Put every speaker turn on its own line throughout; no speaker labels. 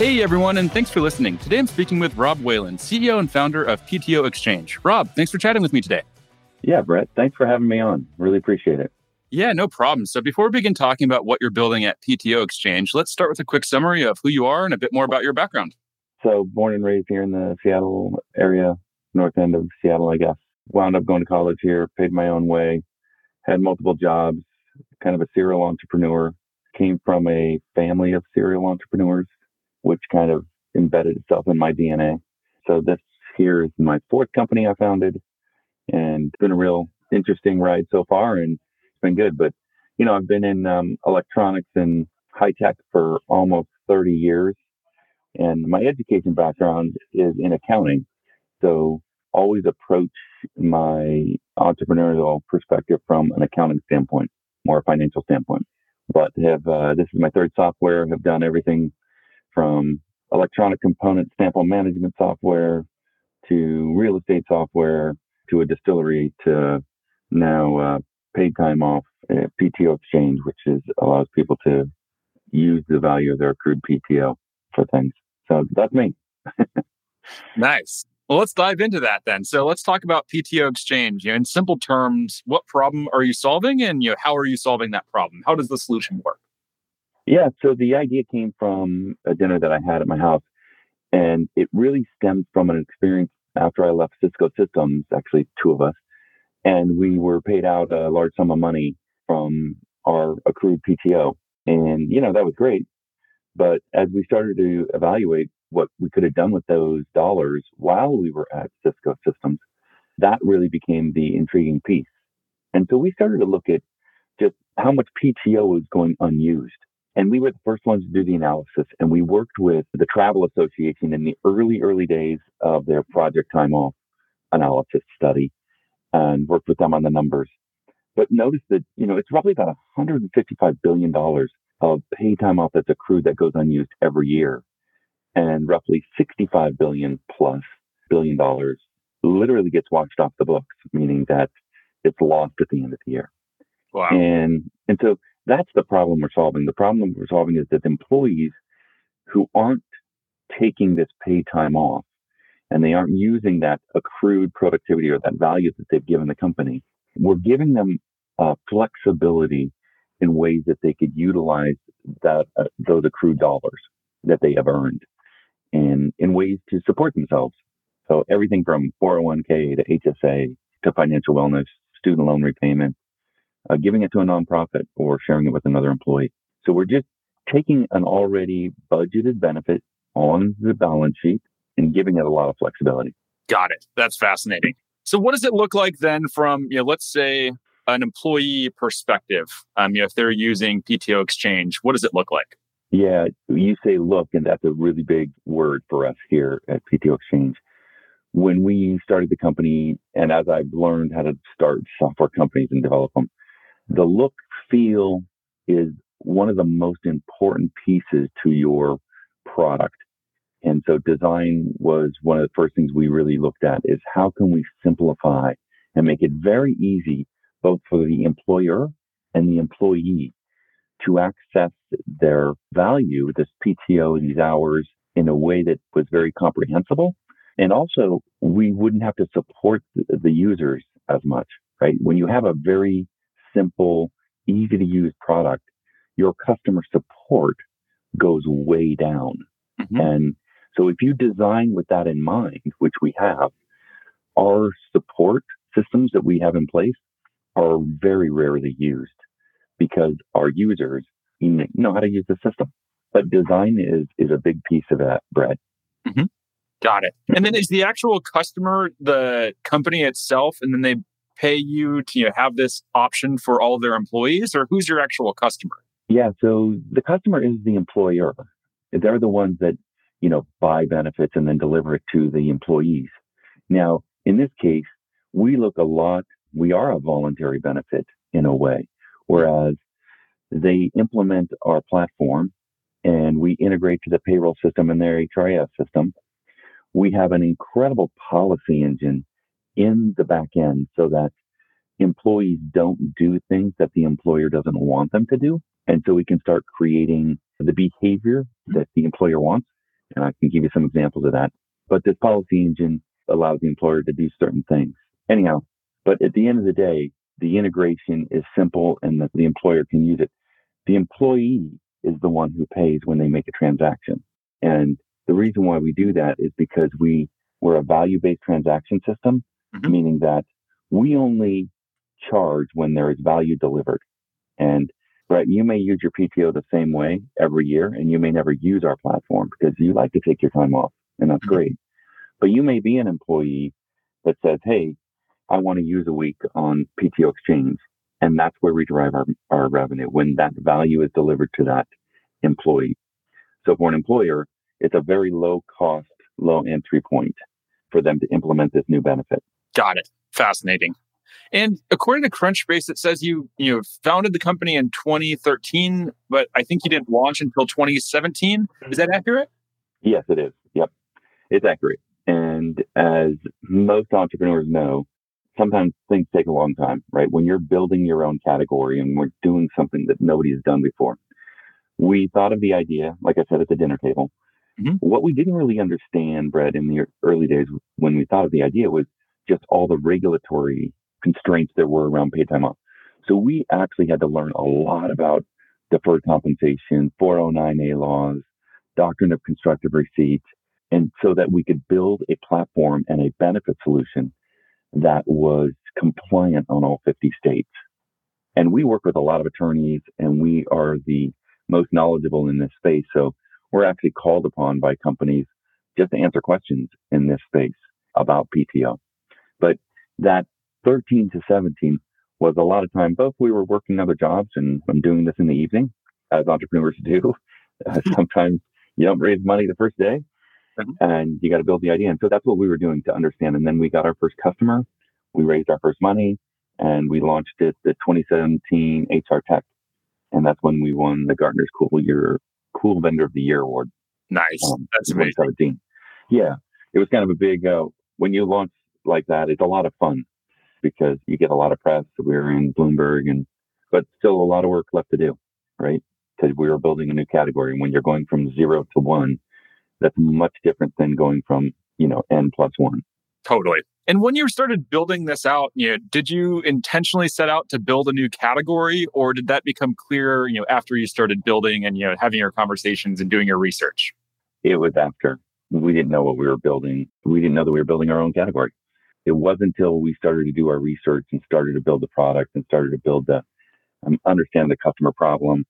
Hey everyone, and thanks for listening. Today I'm speaking with Rob Whalen, CEO and founder of PTO Exchange. Rob, thanks for chatting with me today.
Yeah, Brett, thanks for having me on. Really appreciate it.
Yeah, no problem. So before we begin talking about what you're building at PTO Exchange, let's start with a quick summary of who you are and a bit more about your background.
So, born and raised here in the Seattle area, north end of Seattle, I guess. Wound up going to college here, paid my own way, had multiple jobs, kind of a serial entrepreneur. Came from a family of serial entrepreneurs which kind of embedded itself in my DNA. So this here is my fourth company I founded and it's been a real interesting ride so far and it's been good. But, you know, I've been in um, electronics and high tech for almost 30 years and my education background is in accounting. So always approach my entrepreneurial perspective from an accounting standpoint, more financial standpoint. But have uh, this is my third software. Have done everything from electronic component sample management software to real estate software to a distillery to now uh, paid time off uh, PTO exchange, which is allows people to use the value of their accrued PTO for things. So that's me.
nice. Well, let's dive into that then. So let's talk about PTO exchange. You know, in simple terms, what problem are you solving, and you know, how are you solving that problem? How does the solution work?
Yeah, so the idea came from a dinner that I had at my house, and it really stemmed from an experience after I left Cisco Systems, actually, two of us, and we were paid out a large sum of money from our accrued PTO. And, you know, that was great. But as we started to evaluate what we could have done with those dollars while we were at Cisco Systems, that really became the intriguing piece. And so we started to look at just how much PTO was going unused. And we were the first ones to do the analysis. And we worked with the Travel Association in the early, early days of their Project Time Off analysis study and worked with them on the numbers. But notice that, you know, it's roughly about $155 billion of paid time off that's accrued that goes unused every year. And roughly 65 billion plus billion dollars literally gets washed off the books, meaning that it's lost at the end of the year.
Wow.
And, and so that's the problem we're solving. The problem we're solving is that employees who aren't taking this paid time off and they aren't using that accrued productivity or that value that they've given the company, we're giving them uh, flexibility in ways that they could utilize that uh, those accrued dollars that they have earned and in ways to support themselves. So everything from 401k to HSA to financial wellness, student loan repayment, uh, giving it to a nonprofit or sharing it with another employee. So we're just taking an already budgeted benefit on the balance sheet and giving it a lot of flexibility.
Got it. That's fascinating. So what does it look like then from, you know, let's say an employee perspective? Um, you know, if they're using PTO exchange, what does it look like?
Yeah, you say look, and that's a really big word for us here at PTO Exchange. When we started the company, and as I've learned how to start software companies and develop them, the look feel is one of the most important pieces to your product. And so design was one of the first things we really looked at is how can we simplify and make it very easy both for the employer and the employee to access their value, this PTO, these hours in a way that was very comprehensible. And also we wouldn't have to support the users as much, right? When you have a very simple, easy to use product, your customer support goes way down. Mm-hmm. And so if you design with that in mind, which we have, our support systems that we have in place are very rarely used because our users know how to use the system. But design is is a big piece of that, Brett.
Mm-hmm. Got it. And then is the actual customer the company itself, and then they pay you to you know, have this option for all of their employees, or who's your actual customer?
Yeah, so the customer is the employer. They're the ones that you know, buy benefits and then deliver it to the employees. Now, in this case, we look a lot, we are a voluntary benefit in a way, whereas they implement our platform and we integrate to the payroll system and their HRIS system. We have an incredible policy engine in the back end so that employees don't do things that the employer doesn't want them to do. And so we can start creating the behavior that the employer wants. And I can give you some examples of that. But this policy engine allows the employer to do certain things. Anyhow, but at the end of the day, the integration is simple and that the employer can use it. The employee is the one who pays when they make a transaction. And the reason why we do that is because we, we're a value based transaction system, mm-hmm. meaning that we only charge when there is value delivered. And right, you may use your PTO the same way every year, and you may never use our platform because you like to take your time off, and that's mm-hmm. great. But you may be an employee that says, Hey, I want to use a week on PTO exchange. And that's where we derive our, our revenue when that value is delivered to that employee. So for an employer, it's a very low cost, low entry point for them to implement this new benefit.
Got it. Fascinating. And according to Crunchbase, it says you you know, founded the company in 2013, but I think you didn't launch until 2017. Is that accurate?
Yes, it is. Yep, it's accurate. And as most entrepreneurs know, sometimes things take a long time, right? When you're building your own category and we're doing something that nobody has done before, we thought of the idea, like I said at the dinner table. Mm-hmm. What we didn't really understand, Brett, in the early days when we thought of the idea was just all the regulatory constraints there were around paid time off. So we actually had to learn a lot about deferred compensation, 409A laws, doctrine of constructive receipt, and so that we could build a platform and a benefit solution that was compliant on all 50 states. And we work with a lot of attorneys and we are the most knowledgeable in this space. So we're actually called upon by companies just to answer questions in this space about PTO. But that 13 to 17 was a lot of time. Both we were working other jobs and I'm doing this in the evening as entrepreneurs do. Uh, sometimes you don't raise money the first day mm-hmm. and you got to build the idea. And so that's what we were doing to understand. And then we got our first customer. We raised our first money and we launched it the 2017 HR Tech and that's when we won the Gartner's Cool Year Cool Vendor of the Year award.
Nice, um, that's amazing.
Yeah, it was kind of a big uh, when you launch like that. It's a lot of fun because you get a lot of press. We are in Bloomberg, and but still a lot of work left to do, right? Because we were building a new category. And when you're going from zero to one, that's much different than going from you know n plus one.
Totally. And when you started building this out, you know, did you intentionally set out to build a new category, or did that become clear, you know, after you started building and you know having your conversations and doing your research?
It was after we didn't know what we were building. We didn't know that we were building our own category. It wasn't until we started to do our research and started to build the product and started to build the um, understand the customer problem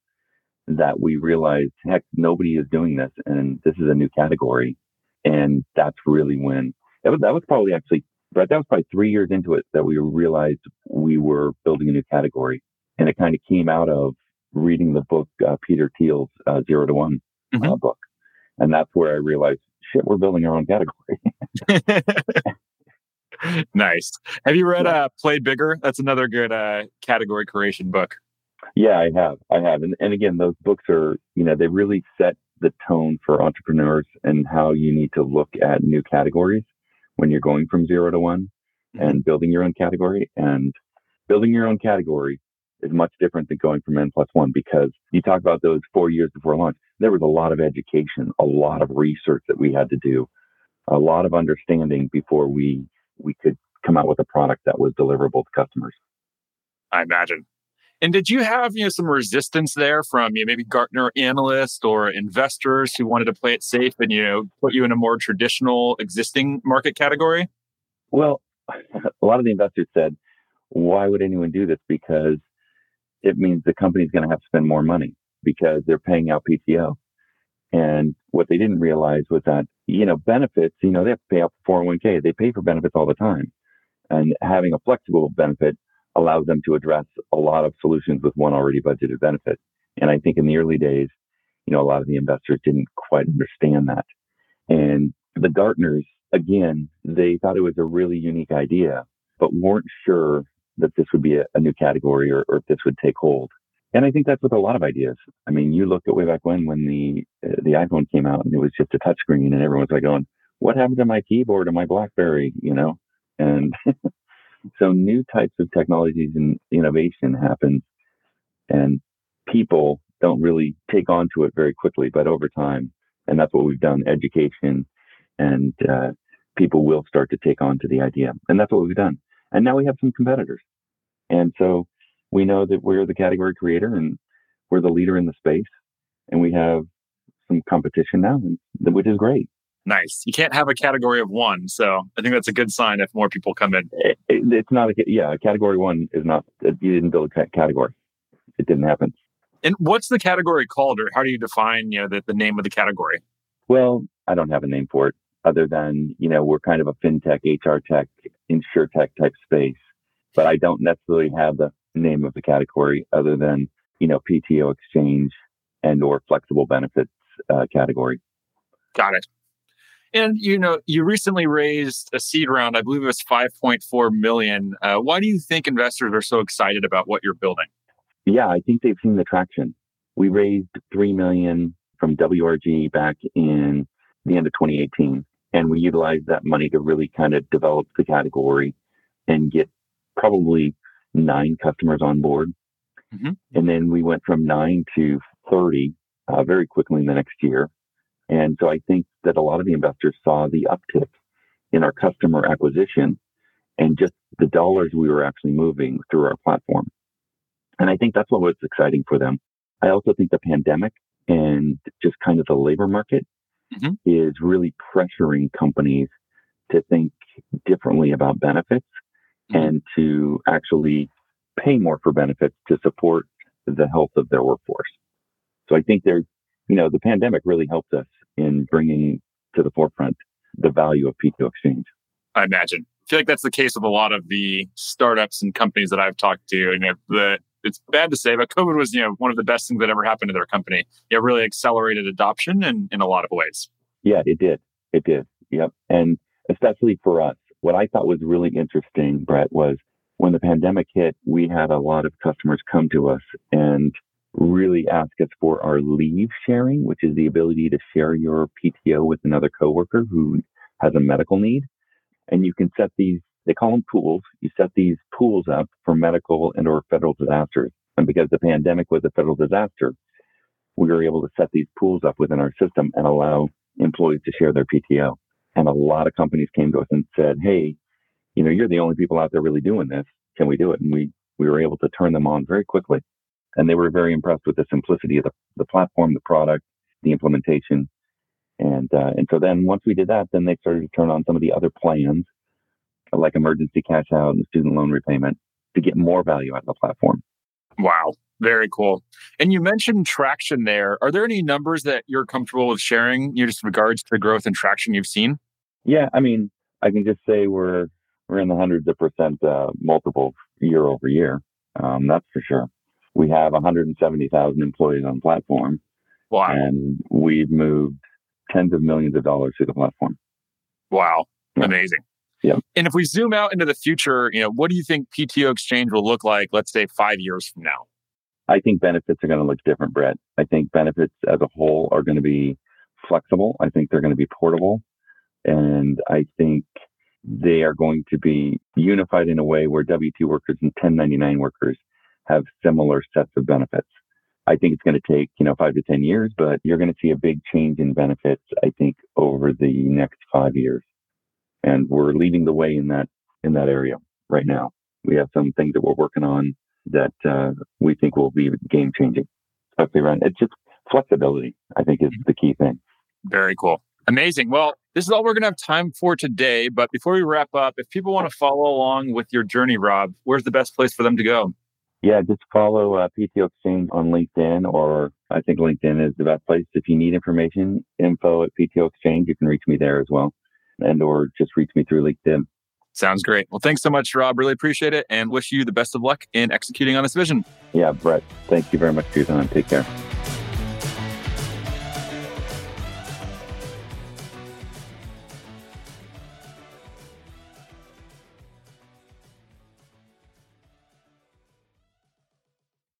that we realized, heck, nobody is doing this, and this is a new category. And that's really when that was, that was probably actually but that was probably three years into it that we realized we were building a new category. And it kind of came out of reading the book, uh, Peter Thiel's uh, Zero to One uh, mm-hmm. uh, book. And that's where I realized, shit, we're building our own category.
nice. Have you read uh, Play Bigger? That's another good uh, category creation book.
Yeah, I have. I have. And, and again, those books are, you know, they really set the tone for entrepreneurs and how you need to look at new categories when you're going from zero to one mm-hmm. and building your own category. And building your own category is much different than going from N plus one because you talk about those four years before launch. There was a lot of education, a lot of research that we had to do, a lot of understanding before we we could come out with a product that was deliverable to customers.
I imagine. And did you have you know some resistance there from you know, maybe Gartner analysts or investors who wanted to play it safe and you know put you in a more traditional existing market category?
Well, a lot of the investors said, "Why would anyone do this?" Because it means the company's going to have to spend more money because they're paying out PTO. And what they didn't realize was that you know benefits, you know, they have to pay out for 401k. They pay for benefits all the time, and having a flexible benefit allows them to address a lot of solutions with one already budgeted benefit. And I think in the early days, you know, a lot of the investors didn't quite understand that. And the Gartners, again, they thought it was a really unique idea, but weren't sure that this would be a, a new category or, or if this would take hold. And I think that's with a lot of ideas. I mean, you look at way back when, when the uh, the iPhone came out and it was just a touchscreen, and everyone was like going, "What happened to my keyboard and my BlackBerry?" You know, and so new types of technologies and innovation happens, and people don't really take on to it very quickly, but over time, and that's what we've done, education, and uh, people will start to take on to the idea, and that's what we've done. And now we have some competitors, and so we know that we're the category creator and we're the leader in the space, and we have some competition now, which is great.
Nice. You can't have a category of one, so I think that's a good sign if more people come in.
It, it, it's not a yeah. Category one is not. Eh, you didn't build a category. It didn't happen.
And what's the category called, or how do you define you know the, the name of the category?
Well, I don't have a name for it other than you know we're kind of a fintech, HR tech, insure tech type space, but I don't necessarily have the name of the category other than you know PTO exchange and or flexible benefits uh, category.
Got it. And you know, you recently raised a seed round. I believe it was 5.4 million. Uh, why do you think investors are so excited about what you're building?
Yeah, I think they've seen the traction. We raised three million from WRG back in the end of 2018, and we utilized that money to really kind of develop the category and get probably nine customers on board. Mm-hmm. And then we went from nine to 30 uh, very quickly in the next year. And so I think that a lot of the investors saw the uptick in our customer acquisition and just the dollars we were actually moving through our platform. And I think that's what was exciting for them. I also think the pandemic and just kind of the labor market mm-hmm. is really pressuring companies to think differently about benefits mm-hmm. and to actually pay more for benefits to support the health of their workforce. So I think there's, you know, the pandemic really helped us in bringing to the forefront the value of PTO Exchange.
I imagine. I feel like that's the case with a lot of the startups and companies that I've talked to. You know, the, it's bad to say, but COVID was, you know, one of the best things that ever happened to their company. It really accelerated adoption in, in a lot of ways.
Yeah, it did. It did. Yep. And especially for us, what I thought was really interesting, Brett, was when the pandemic hit, we had a lot of customers come to us and really ask us for our leave sharing, which is the ability to share your PTO with another coworker who has a medical need. And you can set these, they call them pools. You set these pools up for medical and or federal disasters. And because the pandemic was a federal disaster, we were able to set these pools up within our system and allow employees to share their PTO. And a lot of companies came to us and said, Hey, you know, you're the only people out there really doing this. Can we do it? And we, we were able to turn them on very quickly and they were very impressed with the simplicity of the, the platform, the product, the implementation. And, uh, and so then once we did that, then they started to turn on some of the other plans like emergency cash out and student loan repayment to get more value out of the platform.
Wow. Very cool. And you mentioned traction there. Are there any numbers that you're comfortable with sharing, you just regards to the growth and traction you've seen?
Yeah, I mean, I can just say we're we're in the hundreds of percent uh, multiple year over year. Um, that's for sure we have 170,000 employees on the platform.
Wow.
And we've moved tens of millions of dollars through the platform.
Wow. Yeah. Amazing.
Yeah.
And if we zoom out into the future, you know, what do you think PTO Exchange will look like, let's say five years from now?
I think benefits are going to look different, Brett. I think benefits as a whole are going to be flexible. I think they're going to be portable. And I think they are going to be unified in a way where W 2 workers and 1099 workers have similar sets of benefits. I think it's going to take, you know, five to 10 years, but you're going to see a big change in benefits, I think, over the next five years. And we're leading the way in that, in that area right now. We have some things that we're working on that uh, we think will be game changing. Especially around, it's just flexibility, I think, is the key thing.
Very cool. Amazing. Well, this is all we're going to have time for today. But before we wrap up, if people want to follow along with your journey, Rob, where's the best place for them to go?
Yeah, just follow uh, PTO Exchange on LinkedIn, or I think LinkedIn is the best place. If you need information, info at PTO Exchange, you can reach me there as well, and or just reach me through LinkedIn.
Sounds great. Well, thanks so much, Rob. Really appreciate it, and wish you the best of luck in executing on this vision.
Yeah, Brett. Thank you very much for your time. Take care.